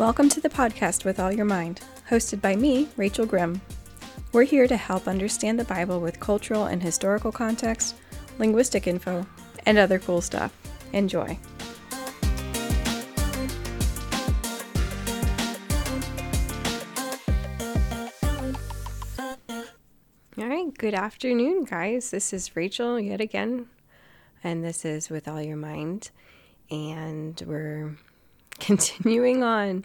Welcome to the podcast with All Your Mind, hosted by me, Rachel Grimm. We're here to help understand the Bible with cultural and historical context, linguistic info, and other cool stuff. Enjoy. All right, good afternoon, guys. This is Rachel yet again, and this is With All Your Mind. And we're continuing on.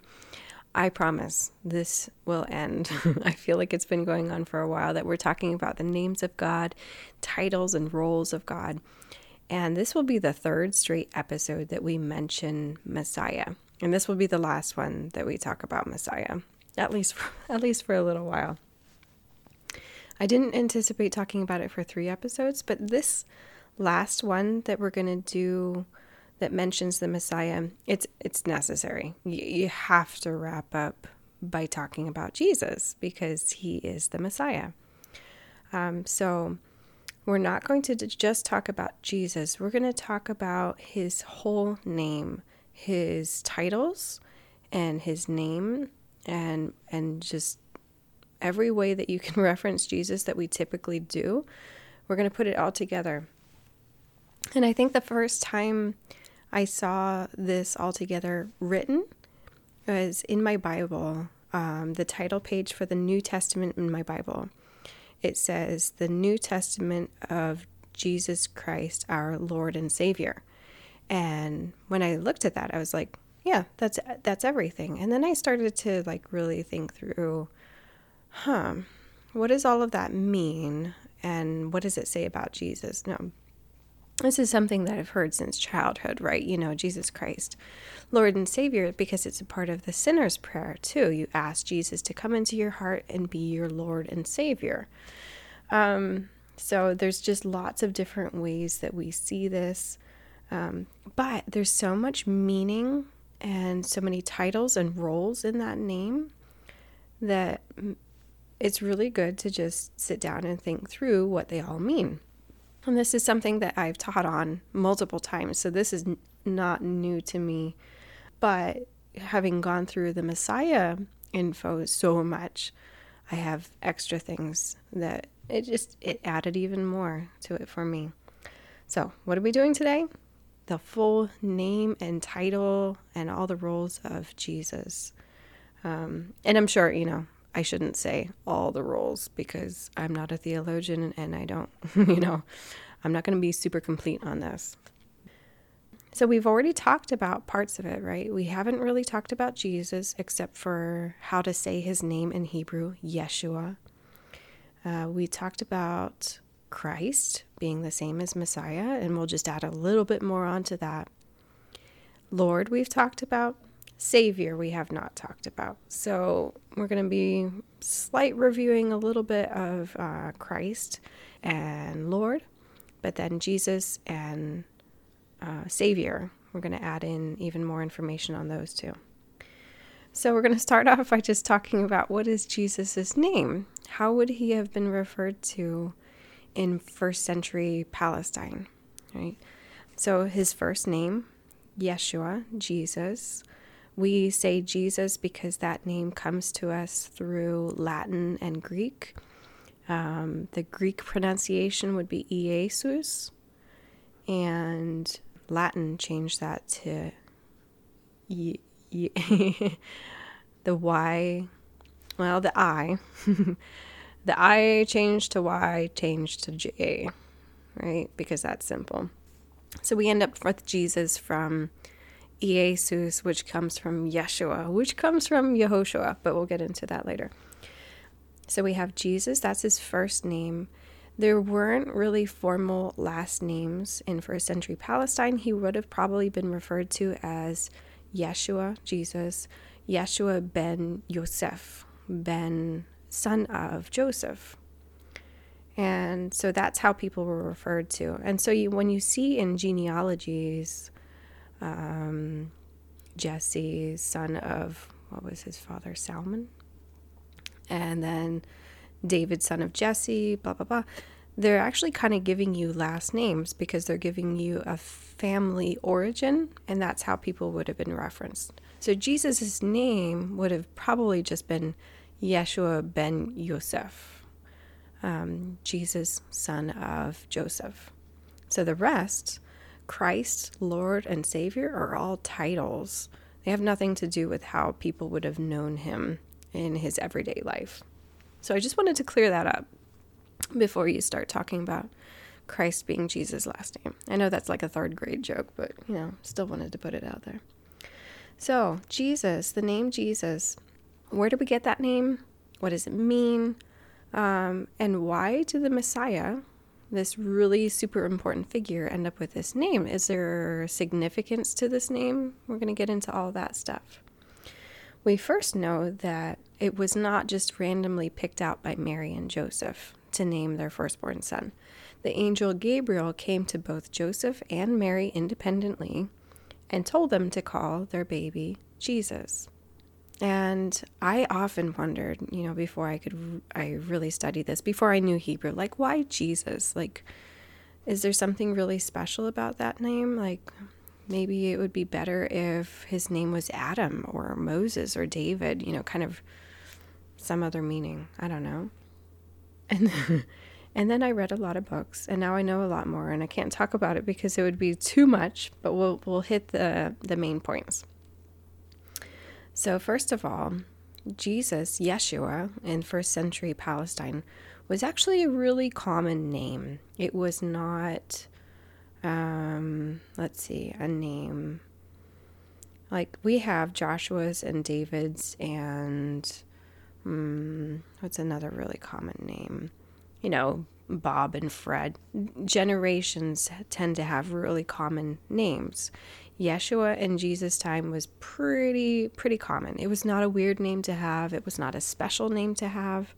I promise this will end. I feel like it's been going on for a while that we're talking about the names of God, titles, and roles of God. And this will be the third straight episode that we mention Messiah. And this will be the last one that we talk about Messiah, at least for, at least for a little while. I didn't anticipate talking about it for 3 episodes, but this last one that we're going to do that mentions the Messiah, it's it's necessary. You, you have to wrap up by talking about Jesus because he is the Messiah. Um, so we're not going to just talk about Jesus. We're going to talk about his whole name, his titles, and his name, and and just every way that you can reference Jesus that we typically do. We're going to put it all together. And I think the first time I saw this all together written was in my Bible, um, the title page for the New Testament in my Bible. It says, The New Testament of Jesus Christ, our Lord and Savior. And when I looked at that, I was like, yeah, that's that's everything. And then I started to like really think through, huh, what does all of that mean? And what does it say about Jesus? No, this is something that I've heard since childhood, right? You know, Jesus Christ, Lord and Savior, because it's a part of the sinner's prayer too. You ask Jesus to come into your heart and be your Lord and Savior. Um, so there's just lots of different ways that we see this. Um, but there's so much meaning and so many titles and roles in that name that it's really good to just sit down and think through what they all mean. And this is something that I've taught on multiple times, so this is n- not new to me. But having gone through the Messiah info so much, I have extra things that it just it added even more to it for me. So, what are we doing today? The full name and title and all the roles of Jesus. Um, and I'm sure, you know, I shouldn't say all the roles because I'm not a theologian and I don't, you know, I'm not going to be super complete on this. So we've already talked about parts of it, right? We haven't really talked about Jesus except for how to say his name in Hebrew, Yeshua. Uh, we talked about Christ being the same as Messiah, and we'll just add a little bit more onto that. Lord, we've talked about. Savior, we have not talked about. So we're going to be slight reviewing a little bit of uh, Christ and Lord, but then Jesus and uh, Savior, we're going to add in even more information on those two. So we're going to start off by just talking about what is Jesus' name? How would he have been referred to in first century Palestine, right? So his first name, Yeshua, Jesus, we say Jesus because that name comes to us through Latin and Greek. Um, the Greek pronunciation would be Iesus, and Latin changed that to y- y- the Y, well, the I. the I changed to Y, changed to J, right? Because that's simple. So we end up with Jesus from Jesus, which comes from Yeshua, which comes from Yehoshua, but we'll get into that later. So we have Jesus, that's his first name. There weren't really formal last names in first century Palestine. He would have probably been referred to as Yeshua, Jesus, Yeshua ben Yosef, ben son of Joseph. And so that's how people were referred to. And so you, when you see in genealogies, um, Jesse, son of, what was his father, Salmon? And then David, son of Jesse, blah, blah, blah. They're actually kind of giving you last names because they're giving you a family origin, and that's how people would have been referenced. So Jesus' name would have probably just been Yeshua ben Yosef, um, Jesus, son of Joseph. So the rest, Christ, Lord, and Savior, are all titles. They have nothing to do with how people would have known him in his everyday life. So I just wanted to clear that up before you start talking about Christ being Jesus' last name. I know that's like a third grade joke, but you know, still wanted to put it out there. So, Jesus, the name Jesus, where do we get that name? What does it mean? Um, and why did the Messiah, this really super important figure, end up with this name? Is there significance to this name? We're going to get into all that stuff. We first know that it was not just randomly picked out by Mary and Joseph to name their firstborn son. The angel Gabriel came to both Joseph and Mary independently and told them to call their baby Jesus. And I often wondered, you know, before I could, I really studied this, before I knew Hebrew, like, why Jesus? Like, is there something really special about that name? Like, maybe it would be better if his name was Adam or Moses or David, you know, kind of some other meaning. I don't know. And and then I read a lot of books, and now I know a lot more. And I can't talk about it because it would be too much. But we'll we'll hit the the main points. So first of all, Jesus, Yeshua, in first century Palestine, was actually a really common name. It was not, um, let's see, a name like we have Joshua's and David's and um, what's another really common name? you know, Bob and Fred. Generations tend to have really common names. Yeshua in Jesus' time was pretty pretty common. It was not a weird name to have. It was not a special name to have.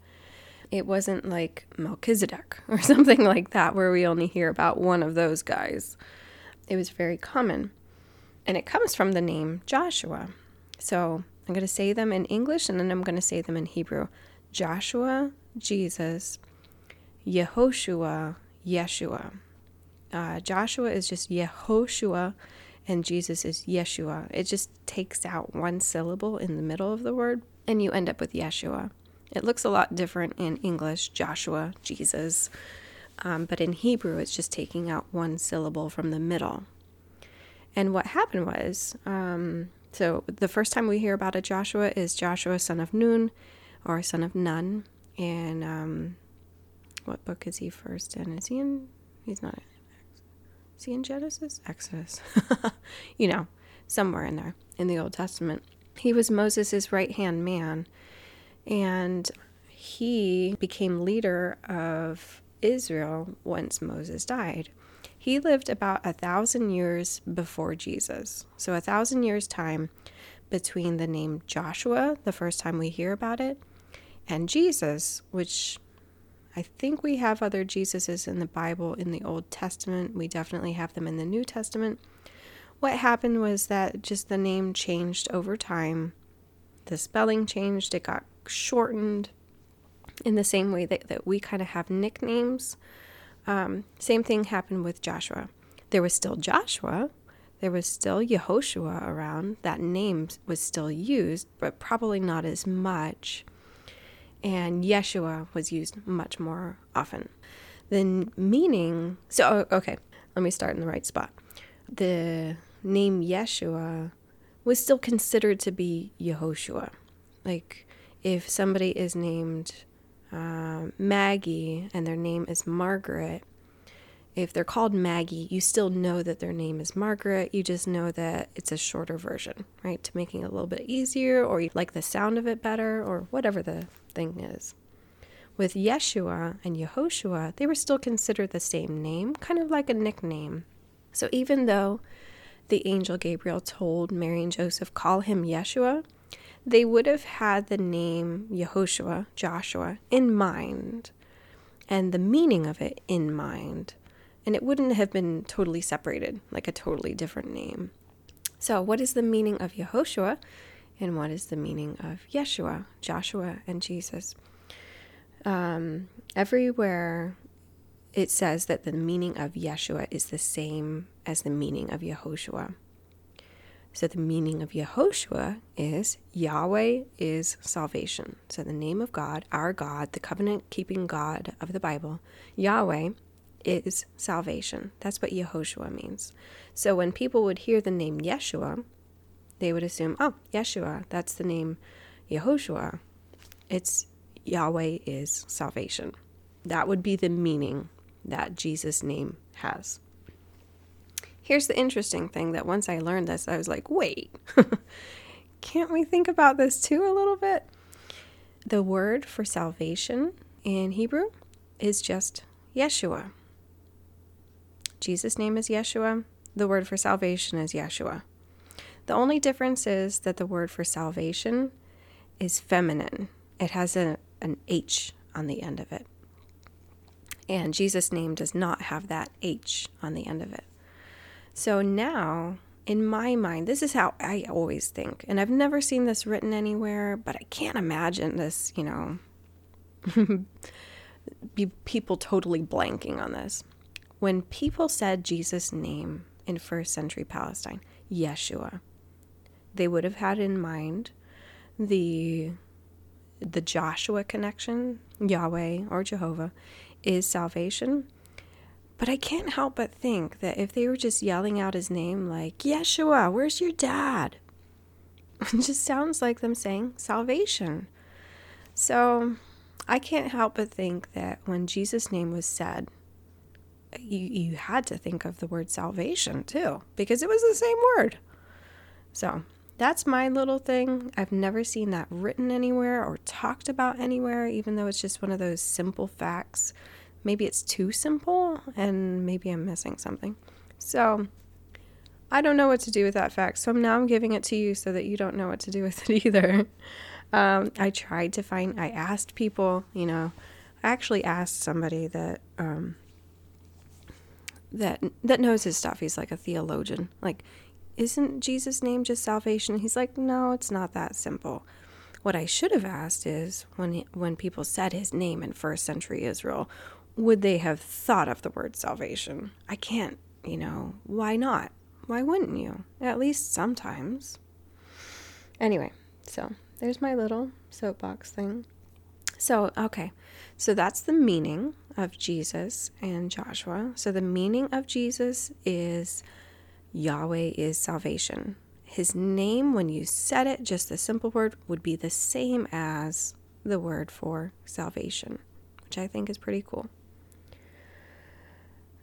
It wasn't like Melchizedek or something like that where we only hear about one of those guys. It was very common. And it comes from the name Joshua. So I'm going to say them in English and then I'm going to say them in Hebrew. Joshua, Jesus, Yehoshua, Yeshua. Uh, Joshua is just Yehoshua, and Jesus is Yeshua. It just takes out one syllable in the middle of the word, and you end up with Yeshua. It looks a lot different in English, Joshua, Jesus, um, but in Hebrew, it's just taking out one syllable from the middle. And what happened was, um, so the first time we hear about a Joshua is Joshua, son of Nun, or son of Nun, and um, what book is he first in? Is he in? He's not. Is he in Genesis? Exodus. you know, somewhere in there in the Old Testament. He was Moses' right hand man, and he became leader of Israel once Moses died. He lived about a thousand years before Jesus. So, a thousand years' time between the name Joshua, the first time we hear about it, and Jesus, which I think we have other Jesuses in the Bible in the Old Testament. We definitely have them in the New Testament. What happened was that just the name changed over time. The spelling changed, it got shortened in the same way that, that we kind of have nicknames. Um, same thing happened with Joshua. There was still Joshua, there was still Yehoshua around. That name was still used, but probably not as much and Yeshua was used much more often. The meaning, so oh, okay, let me start in the right spot. The name Yeshua was still considered to be Yehoshua. Like if somebody is named uh, Maggie and their name is Margaret, if they're called Maggie, you still know that their name is Margaret. You just know that it's a shorter version, right? To making it a little bit easier, or you like the sound of it better, or whatever the thing is. With Yeshua and Yehoshua, they were still considered the same name, kind of like a nickname. So even though the angel Gabriel told Mary and Joseph, call him Yeshua, they would have had the name Yehoshua, Joshua, in mind and the meaning of it in mind and it wouldn't have been totally separated, like a totally different name. So, what is the meaning of Yehoshua, and what is the meaning of Yeshua, Joshua, and Jesus? Um, everywhere it says that the meaning of Yeshua is the same as the meaning of Yehoshua. So the meaning of Yehoshua is Yahweh is salvation. So the name of God, our God, the covenant keeping God of the Bible, Yahweh is salvation. That's what Yehoshua means. So when people would hear the name Yeshua, they would assume, oh, Yeshua, that's the name Yehoshua. It's Yahweh is salvation. That would be the meaning that Jesus' name has. Here's the interesting thing that once I learned this, I was like, wait, can't we think about this too a little bit? The word for salvation in Hebrew is just Yeshua. Jesus' name is Yeshua. The word for salvation is Yeshua. The only difference is that the word for salvation is feminine. It has a, an H on the end of it. And Jesus' name does not have that H on the end of it. So now, in my mind, this is how I always think. And I've never seen this written anywhere, but I can't imagine this, you know, be people totally blanking on this. When people said Jesus' name in first century Palestine, Yeshua, they would have had in mind the the Joshua connection, Yahweh or Jehovah, is salvation. But I can't help but think that if they were just yelling out his name, like, Yeshua, where's your dad? It just sounds like them saying salvation. So I can't help but think that when Jesus' name was said, you, you had to think of the word salvation too, because it was the same word. So that's my little thing. I've never seen that written anywhere or talked about anywhere, even though it's just one of those simple facts maybe it's too simple and maybe I'm missing something. So I don't know what to do with that fact. So now I'm giving it to you so that you don't know what to do with it either. Um, I tried to find, I asked people, you know, I actually asked somebody that, um, that that knows his stuff. He's like a theologian. Like, isn't Jesus' name just salvation? He's like, no, it's not that simple. What I should have asked is when he, when people said his name in first century Israel, would they have thought of the word salvation? I can't, you know, why not? Why wouldn't you? At least sometimes. Anyway, so there's my little soapbox thing. So, okay, so that's the meaning of Jesus and Joshua. So, the meaning of Jesus is Yahweh is salvation. His name, when you said it, just the simple word, would be the same as the word for salvation, which I think is pretty cool.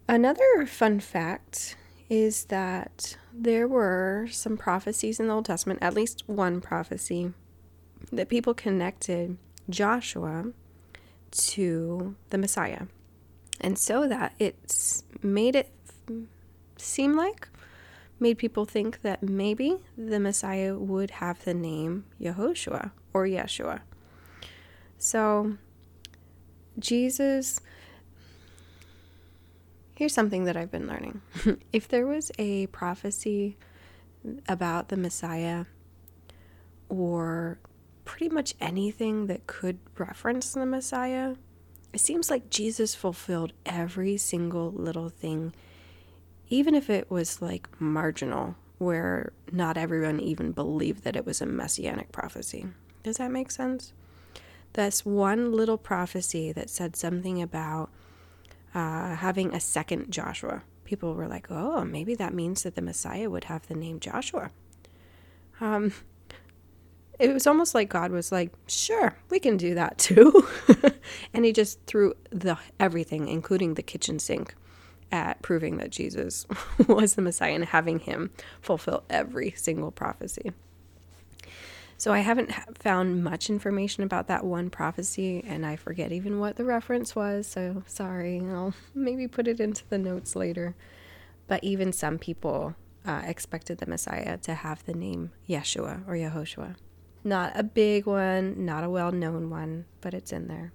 Another fun fact is that there were some prophecies in the Old Testament, at least one prophecy, that people connected Joshua to the Messiah. And so that it's made it seem like, made people think that maybe the Messiah would have the name Yehoshua or Yeshua. So Jesus Here's something that I've been learning. if there was a prophecy about the Messiah or pretty much anything that could reference the Messiah, it seems like Jesus fulfilled every single little thing, even if it was like marginal, where not everyone even believed that it was a messianic prophecy. Does that make sense? That's one little prophecy that said something about uh, having a second Joshua. People were like, oh, maybe that means that the Messiah would have the name Joshua. Um, it was almost like God was like, sure, we can do that too. and he just threw the everything, including the kitchen sink, at proving that Jesus was the Messiah and having him fulfill every single prophecy. So I haven't found much information about that one prophecy, and I forget even what the reference was. So sorry, I'll maybe put it into the notes later. But even some people uh, expected the Messiah to have the name Yeshua or Yehoshua. Not a big one, not a well known one, but it's in there.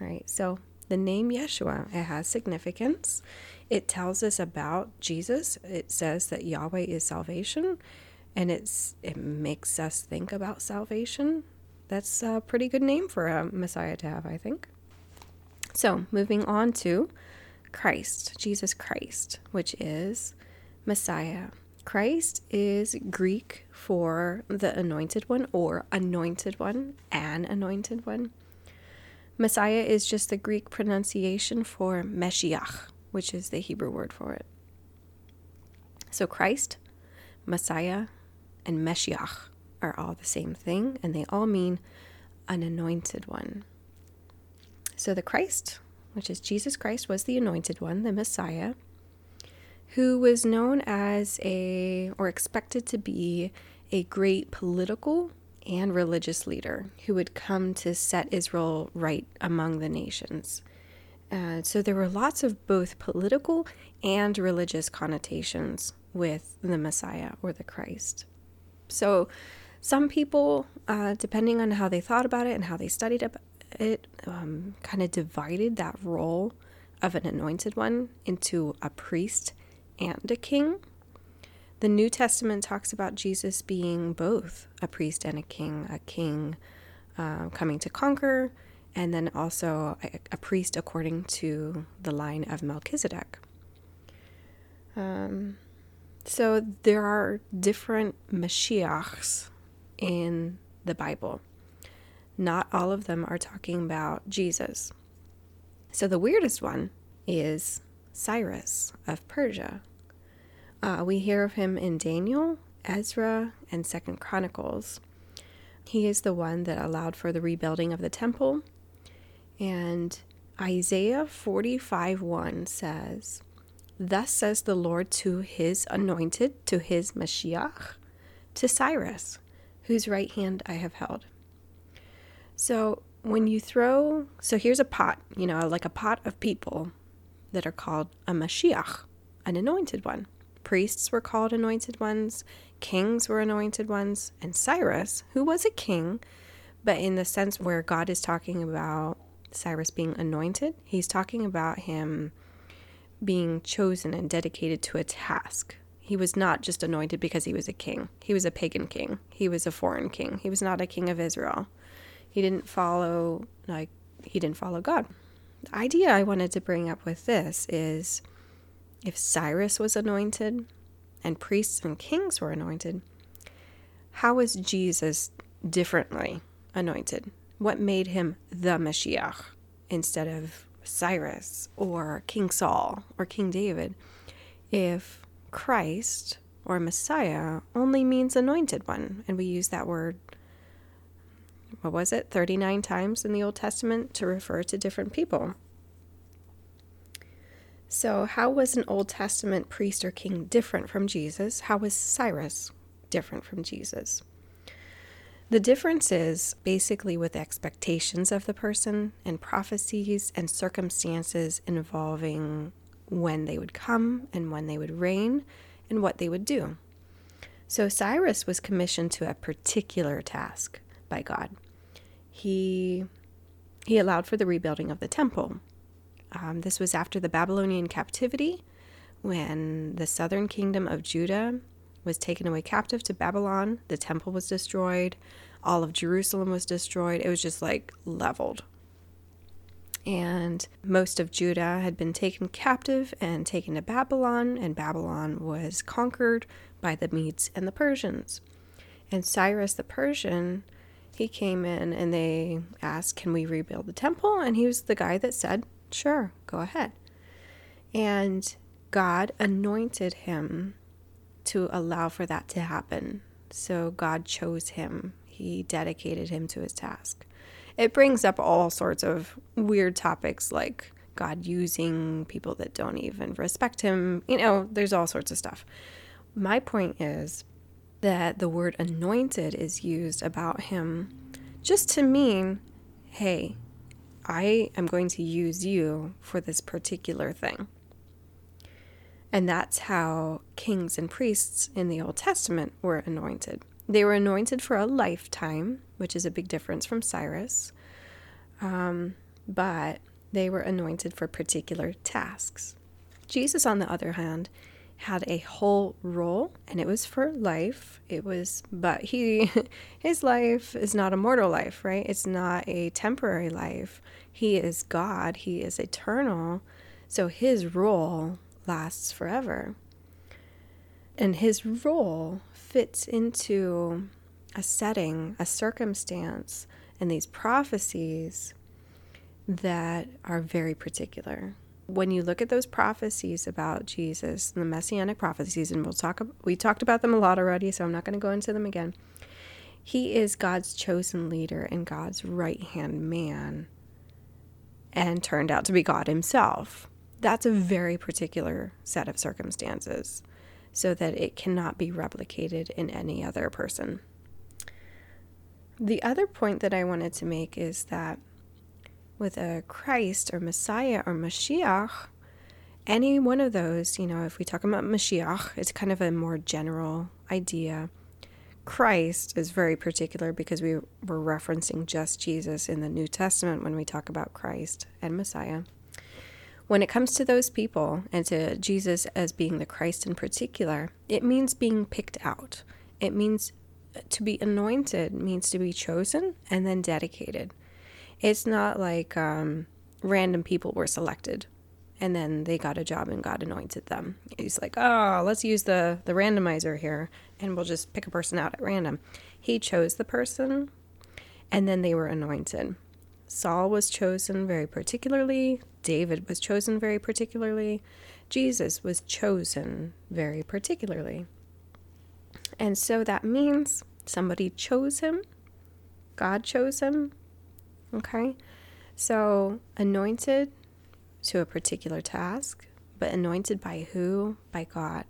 All right, so the name Yeshua, it has significance. It tells us about Jesus. It says that Yahweh is salvation and it's it makes us think about salvation. That's a pretty good name for a Messiah to have, I think. So, moving on to Christ, Jesus Christ, which is Messiah. Christ is Greek for the anointed one or anointed one, an anointed one. Messiah is just the Greek pronunciation for Meshiach, which is the Hebrew word for it. So Christ, Messiah, and Meshiach are all the same thing, and they all mean an anointed one. So the Christ, which is Jesus Christ, was the anointed one, the Messiah, who was known as a, or expected to be, a great political and religious leader who would come to set Israel right among the nations. Uh, so there were lots of both political and religious connotations with the Messiah or the Christ. So some people, uh, depending on how they thought about it and how they studied it, um, kind of divided that role of an anointed one into a priest and a king. The New Testament talks about Jesus being both a priest and a king, a king uh, coming to conquer, and then also a, a, priest according to the line of Melchizedek. Um, so there are different Mashiachs in the Bible. Not all of them are talking about Jesus. So the weirdest one is Cyrus of Persia. Uh, we hear of him in Daniel, Ezra, and Second Chronicles. He is the one that allowed for the rebuilding of the temple. And Isaiah 45 1 says, Thus says the Lord to his anointed, to his Mashiach, to Cyrus, whose right hand I have held. So when you throw, so here's a pot, you know, like a pot of people that are called a Mashiach, an anointed one. Priests were called anointed ones, kings were anointed ones, and Cyrus, who was a king, but in the sense where God is talking about Cyrus being anointed, he's talking about him being chosen and dedicated to a task. He was not just anointed because he was a king. He was a pagan king. He was a foreign king. He was not a king of Israel. He didn't follow like he didn't follow God. The idea I wanted to bring up with this is if Cyrus was anointed and priests and kings were anointed, how was Jesus differently anointed? What made him the Mashiach instead of Cyrus or King Saul or King David? If Christ or Messiah only means anointed one, and we use that word, what was it, 39 times in the Old Testament to refer to different people. So, how was an Old Testament priest or king different from Jesus? How was Cyrus different from Jesus? The difference is basically with expectations of the person and prophecies and circumstances involving when they would come and when they would reign and what they would do. So Cyrus was commissioned to a particular task by God. He he allowed for the rebuilding of the temple um, this was after the Babylonian captivity, when the southern kingdom of Judah was taken away captive to Babylon. The temple was destroyed, all of Jerusalem was destroyed. It was just like leveled. And most of Judah had been taken captive and taken to Babylon, and Babylon was conquered by the Medes and the Persians. And Cyrus the Persian, he came in and they asked, Can we rebuild the temple? And he was the guy that said, Sure, go ahead. And God anointed him to allow for that to happen. So God chose him, He dedicated him to his task. It brings up all sorts of weird topics like God using people that don't even respect Him. You know, there's all sorts of stuff. My point is that the word anointed is used about Him just to mean, hey, I am going to use you for this particular thing. And that's how kings and priests in the Old Testament were anointed. They were anointed for a lifetime, which is a big difference from Cyrus, um, but they were anointed for particular tasks. Jesus, on the other hand, had a whole role and it was for life. It was but he his life is not a mortal life right? It's not a temporary life. He is god. He is eternal. So his role lasts forever. And his role fits into a setting, a circumstance, and these prophecies that are very particular. When you look at those prophecies about Jesus, the messianic prophecies, and we'll talk we talked about them a lot already, so I'm not going to go into them again. He is God's chosen leader and God's right-hand man and turned out to be God himself. That's a very particular set of circumstances so that it cannot be replicated in any other person. The other point that I wanted to make is that with a Christ or Messiah or Mashiach, any one of those, you know, if we talk about Mashiach, it's kind of a more general idea. Christ is very particular because we were referencing just Jesus in the New Testament when we talk about Christ and Messiah. When it comes to those people and to Jesus as being the Christ in particular, it means being picked out. It means to be anointed, means to be chosen and then dedicated. It's not like um, random people were selected and then they got a job and God anointed them. He's like, oh, let's use the, the randomizer here and we'll just pick a person out at random. He chose the person and then they were anointed. Saul was chosen very particularly, David was chosen very particularly, Jesus was chosen very particularly. And so that means somebody chose him, God chose him. Okay? So, anointed to a particular task, but anointed by who? By God.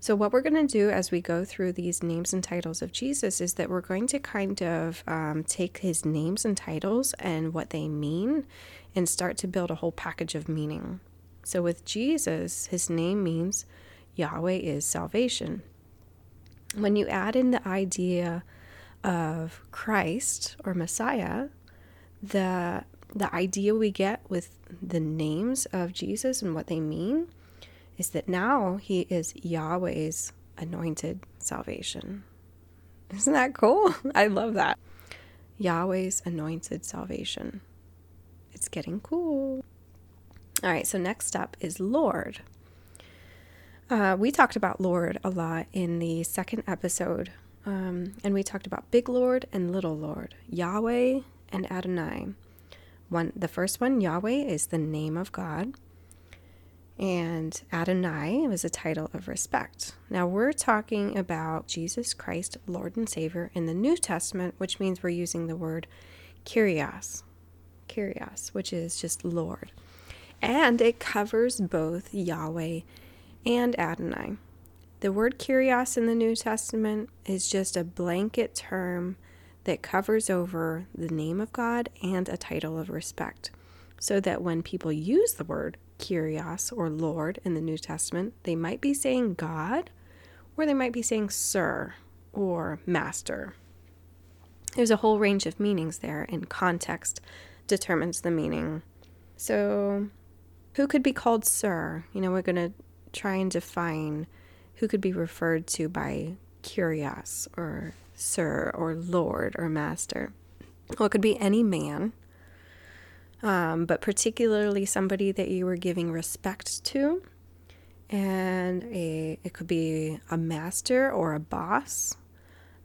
So, what we're going to do as we go through these names and titles of Jesus is that we're going to kind of um, take his names and titles and what they mean and start to build a whole package of meaning. So, with Jesus, his name means Yahweh is salvation. When you add in the idea of Christ or Messiah, the the idea we get with the names of Jesus and what they mean is that now he is Yahweh's anointed salvation. Isn't that cool? I love that. Yahweh's anointed salvation. It's getting cool. All right, so next up is Lord. Uh, we talked about Lord a lot in the second episode, um, and we talked about Big Lord and Little Lord, Yahweh and Adonai. One, the first one, Yahweh, is the name of God and Adonai was a title of respect. Now we're talking about Jesus Christ, Lord and Savior, in the New Testament, which means we're using the word Kyrios, Kyrios, which is just Lord. And it covers both Yahweh and Adonai. The word Kyrios in the New Testament is just a blanket term that covers over the name of God and a title of respect. So that when people use the word Kyrios or Lord in the New Testament, they might be saying God or they might be saying Sir or Master. There's a whole range of meanings there, and context determines the meaning. So, who could be called Sir? You know, we're going to try and define who could be referred to by Kyrios or Sir or Lord or Master. Well, it could be any man um, but particularly somebody that you were giving respect to. And a, it could be a master or a boss,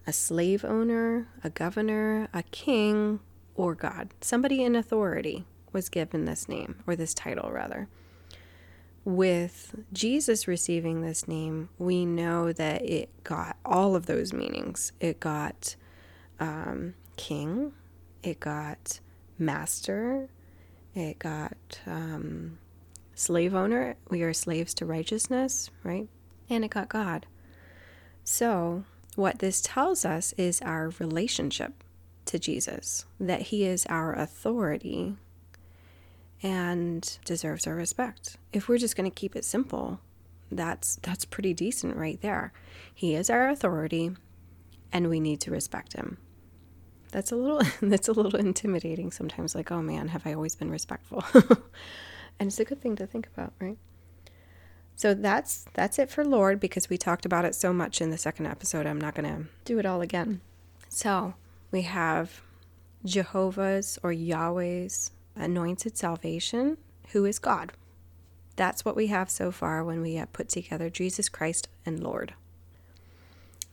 a slave owner, a governor, a king, or God. Somebody in authority was given this name, or this title rather. With Jesus receiving this name, we know that it got all of those meanings. It got um, king, it got master, it got um, slave owner. We are slaves to righteousness, right? And it got God. So, what this tells us is our relationship to Jesus, that he is our authority and deserves our respect. If we're just going to keep it simple, that's that's pretty decent right there. He is our authority and we need to respect him that's a little that's a little intimidating sometimes like oh man have i always been respectful and it's a good thing to think about right so that's that's it for lord because we talked about it so much in the second episode i'm not going to do it all again so we have jehovah's or yahweh's anointed salvation who is god That's what we have so far when we have put together Jesus Christ and Lord.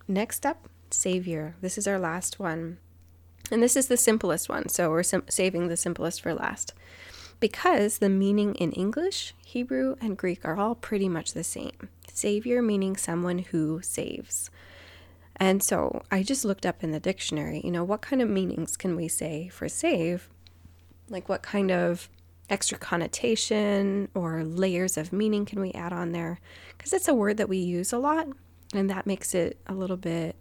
Next up, Savior. This is our last one. And this is the simplest one, so we're sim- saving the simplest for last. Because the meaning in English, Hebrew, and Greek are all pretty much the same. Savior meaning someone who saves. And so I just looked up in the dictionary, you know, what kind of meanings can we say for save? Like what kind of extra connotation or layers of meaning can we add on there? Because it's a word that we use a lot, and that makes it a little bit,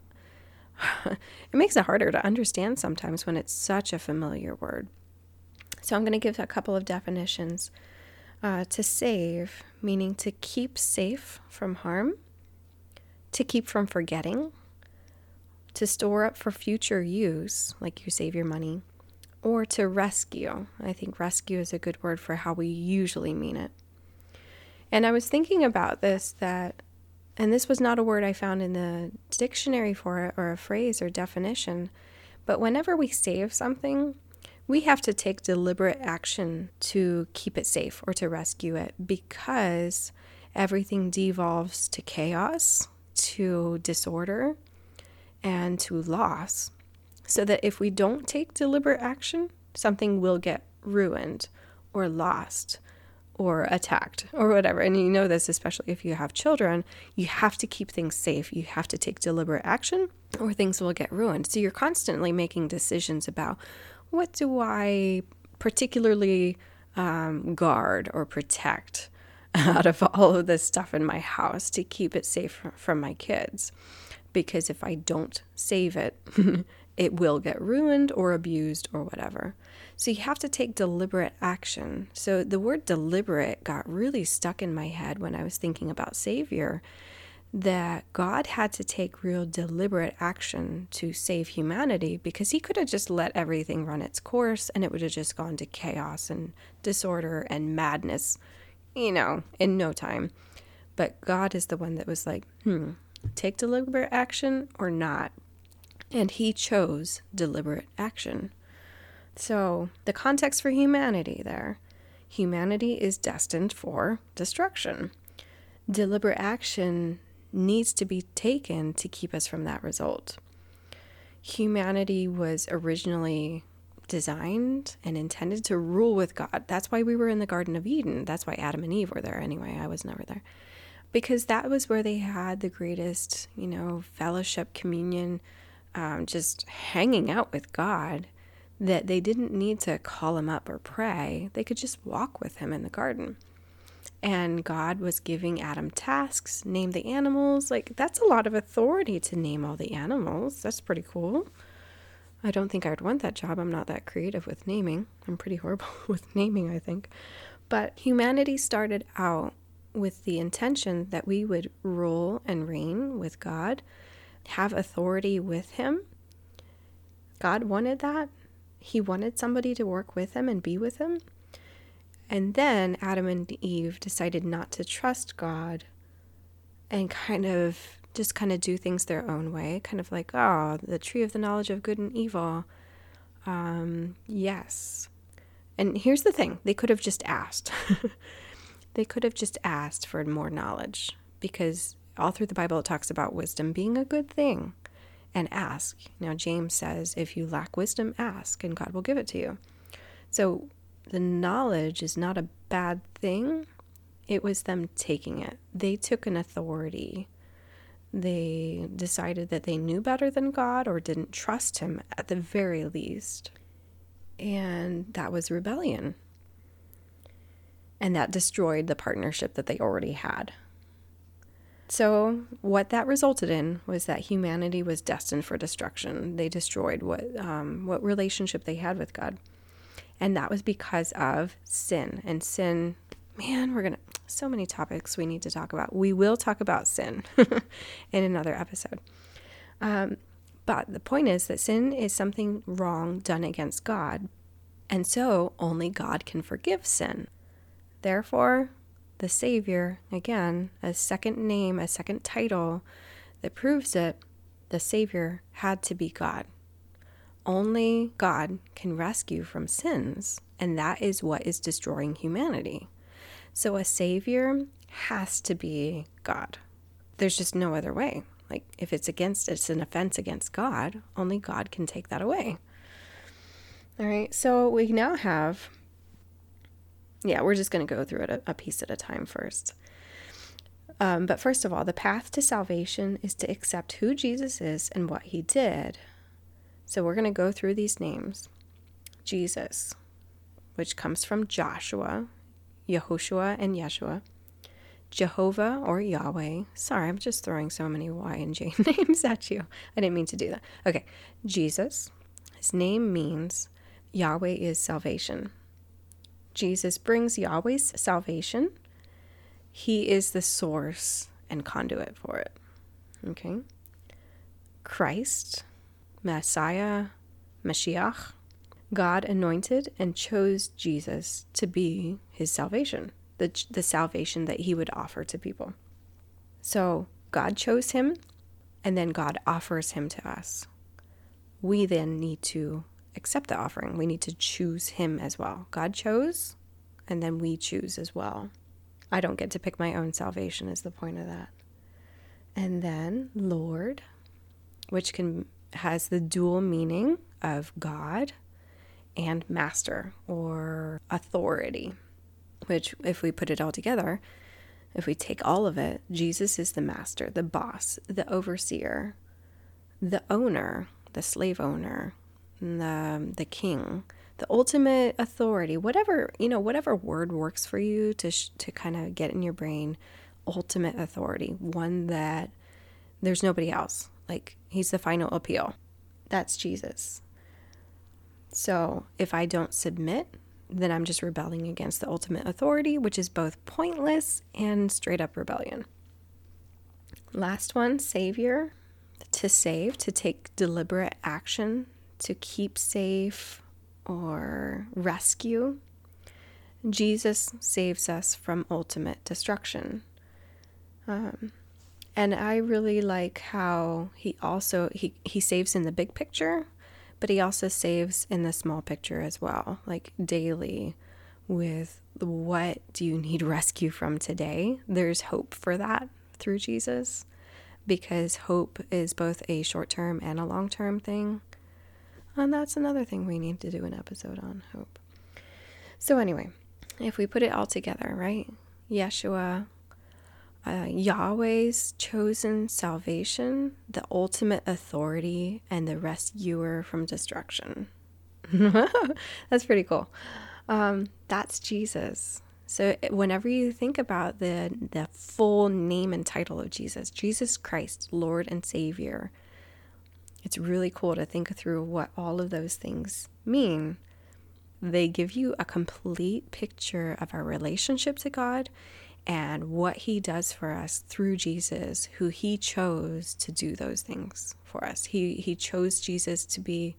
it makes it harder to understand sometimes when it's such a familiar word. So I'm going to give a couple of definitions. Uh, to save, meaning to keep safe from harm, to keep from forgetting, to store up for future use, like you save your money, or to rescue. I think rescue is a good word for how we usually mean it. And I was thinking about this that, and this was not a word I found in the dictionary for it or a phrase or definition, but whenever we save something, we have to take deliberate action to keep it safe or to rescue it because everything devolves to chaos, to disorder, and to loss so that if we don't take deliberate action, something will get ruined or lost or attacked or whatever. And you know this, especially if you have children, you have to keep things safe. You have to take deliberate action or things will get ruined. So you're constantly making decisions about what do I particularly um, guard or protect out of all of this stuff in my house to keep it safe from my kids. Because if I don't save it, it will get ruined or abused or whatever. So you have to take deliberate action. So the word deliberate got really stuck in my head when I was thinking about Savior that God had to take real deliberate action to save humanity because he could have just let everything run its course and it would have just gone to chaos and disorder and madness, you know, in no time. But God is the one that was like, hmm, take deliberate action or not and he chose deliberate action. So, the context for humanity there humanity is destined for destruction. Deliberate action needs to be taken to keep us from that result. Humanity was originally designed and intended to rule with God. That's why we were in the Garden of Eden. That's why Adam and Eve were there anyway. I was never there. Because that was where they had the greatest, you know, fellowship, communion, um, just hanging out with God that they didn't need to call him up or pray. They could just walk with him in the garden. And God was giving Adam tasks, name the animals. Like, that's a lot of authority to name all the animals. That's pretty cool. I don't think I'd want that job. I'm not that creative with naming. I'm pretty horrible with naming, I think. But humanity started out with the intention that we would rule and reign with God have authority with him. God wanted that. He wanted somebody to work with him and be with him. And then Adam and Eve decided not to trust God and kind of just kind of do things their own way, kind of like, oh, the tree of the knowledge of good and evil. Um, yes. And here's the thing they could have just asked. they could have just asked for more knowledge because all through the Bible, it talks about wisdom being a good thing and ask. Now, James says, if you lack wisdom, ask, and God will give it to you. So, the knowledge is not a bad thing. It was them taking it. They took an authority. They decided that they knew better than God or didn't trust Him at the very least. And that was rebellion. And that destroyed the partnership that they already had. So, what that resulted in was that humanity was destined for destruction. They destroyed what um, what relationship they had with God, and that was because of sin. And sin, man, we're gonna so many topics we need to talk about. We will talk about sin in another episode. Um, but the point is that sin is something wrong done against God, and so only God can forgive sin. Therefore, the Savior, again, a second name, a second title that proves it, the Savior had to be God. Only God can rescue from sins, and that is what is destroying humanity. So a savior has to be God. There's just no other way. Like if it's against it's an offense against God, only God can take that away. All right. So we now have yeah, we're just going to go through it a, a, piece at a time first. Um, but first of all, the path to salvation is to accept who Jesus is and what he did. So we're going to go through these names Jesus, which comes from Joshua, Yehoshua, and Yeshua. Jehovah or Yahweh. Sorry, I'm just throwing so many Y and J names at you. I didn't mean to do that. Okay, Jesus. His name means Yahweh is salvation. Jesus brings Yahweh's salvation. He is the source and conduit for it. Okay? Christ, Messiah, Mashiach, God anointed and chose Jesus to be his salvation, the, the salvation that he would offer to people. So God chose him, and then God offers him to us. We then need to accept the offering. We need to choose Him as well. God chose, and then we choose as well. I don't get to pick my own salvation, is the point of that. And then Lord, which can has the dual meaning of God and master or authority, which, if we put it all together, if we take all of it, Jesus is the master, the boss, the overseer, the owner, the slave owner, the, the king, the ultimate authority, whatever, you know, whatever word works for you to, sh- to kind of get in your brain, ultimate authority, one that there's nobody else. Like he's the final appeal. That's Jesus. So if I don't submit, then I'm just rebelling against the ultimate authority, which is both pointless and straight up rebellion. Last one, Savior. To save, to take deliberate action to keep safe or rescue. Jesus saves us from ultimate destruction. Um, and I really like how he also he, he saves in the big picture, but he also saves in the small picture as well, like daily with what do you need rescue from today? There's hope for that through Jesus because hope is both a short term and a long term thing. And that's another thing we need to do an episode on hope. So, anyway, if we put it all together, right? Yeshua, uh, Yahweh's chosen salvation, the ultimate authority, and the rescuer from destruction. that's pretty cool. Um, that's Jesus. So whenever you think about the the full name and title of Jesus, Jesus Christ, Lord and Savior, it's really cool to think through what all of those things mean. They give you a complete picture of our relationship to God and what He does for us through Jesus, who He chose to do those things for us. He, he chose Jesus to be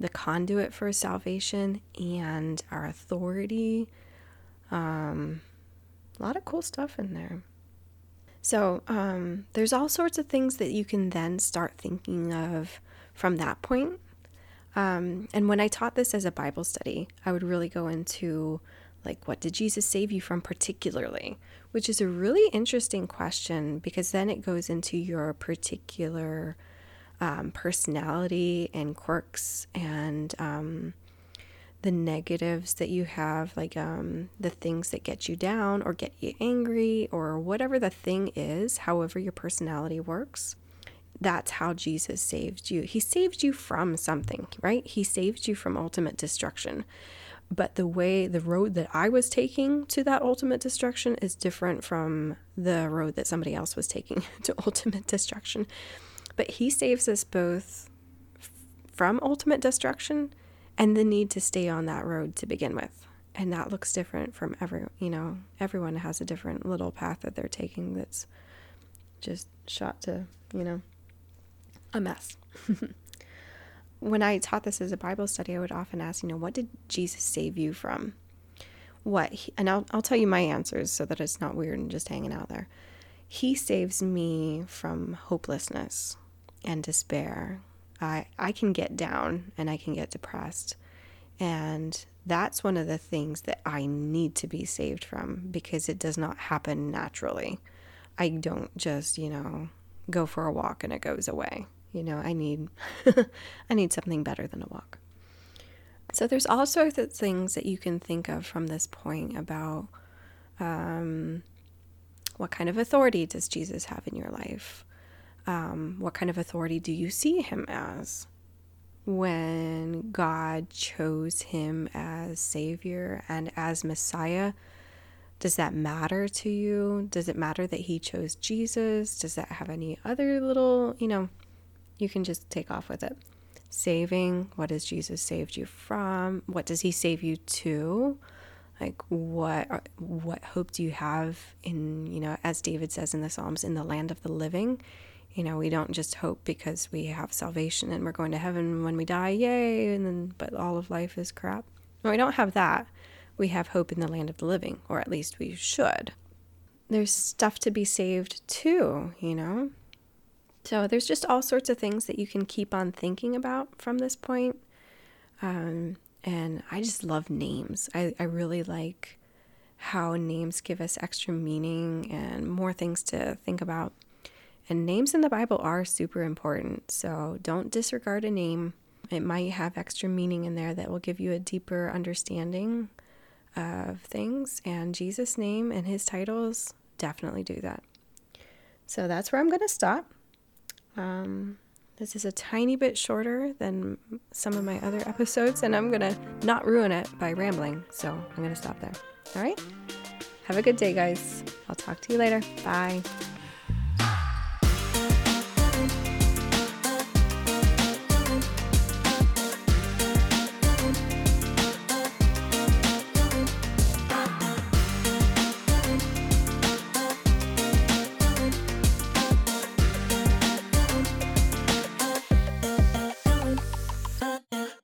the conduit for salvation and our authority. Um, a lot of cool stuff in there. So um, there's all sorts of things that you can then start thinking of from that point. Um, and when I taught this as a Bible study, I would really go into like, what did Jesus save you from particularly? Which is a really interesting question because then it goes into your particular um, personality and quirks and um, the negatives that you have, like um, the things that get you down or get you angry or whatever the thing is, however your personality works. That's how Jesus saved you. He saved you from something, right? He saved you from ultimate destruction. But the way, the road that I was taking to that ultimate destruction is different from the road that somebody else was taking to ultimate destruction. But He saves us both from ultimate destruction and the need to stay on that road to begin with. And that looks different from every, you know, everyone has a different little path that they're taking that's just shot to, you know, a mess. when I taught this as a Bible study, I would often ask, you know, what did Jesus save you from? What, he, and I'll, I'll tell you my answers so that it's not weird and just hanging out there. He saves me from hopelessness and despair I, I can get down and I can get depressed. And That's one of the things that I need to be saved from because it does not happen naturally. I don't just, you know, go for a walk and it goes away. You know, I need I need something better than a walk. So there's all sorts of things that you can think of from this point about um, what kind of authority does Jesus have in your life? Um, what kind of authority do you see him as? When God chose him as Savior and as Messiah, does that matter to you? Does it matter that he chose Jesus? Does that have any other little, you know, you can just take off with it. Saving, what has Jesus saved you from? What does he save you to? Like what what hope do you have in, you know, as David says in the Psalms, in the land of the living? You know, we don't just hope because we have salvation and we're going to heaven when we die, yay, and then but all of life is crap. No, we don't have that. We have hope in the land of the living, or at least we should. There's stuff to be saved too, you know? So there's just all sorts of things that you can keep on thinking about from this point. Um, and I just love names. I, I really like how names give us extra meaning and more things to think about. And names in the Bible are super important. So don't disregard a name. It might have extra meaning in there that will give you a deeper understanding of things. And Jesus' name and his titles definitely do that. So that's where I'm going to stop. Um, this is a tiny bit shorter than some of my other episodes, and I'm going to not ruin it by rambling. So I'm going to stop there. All right? Have a good day, guys. I'll talk to you later. Bye.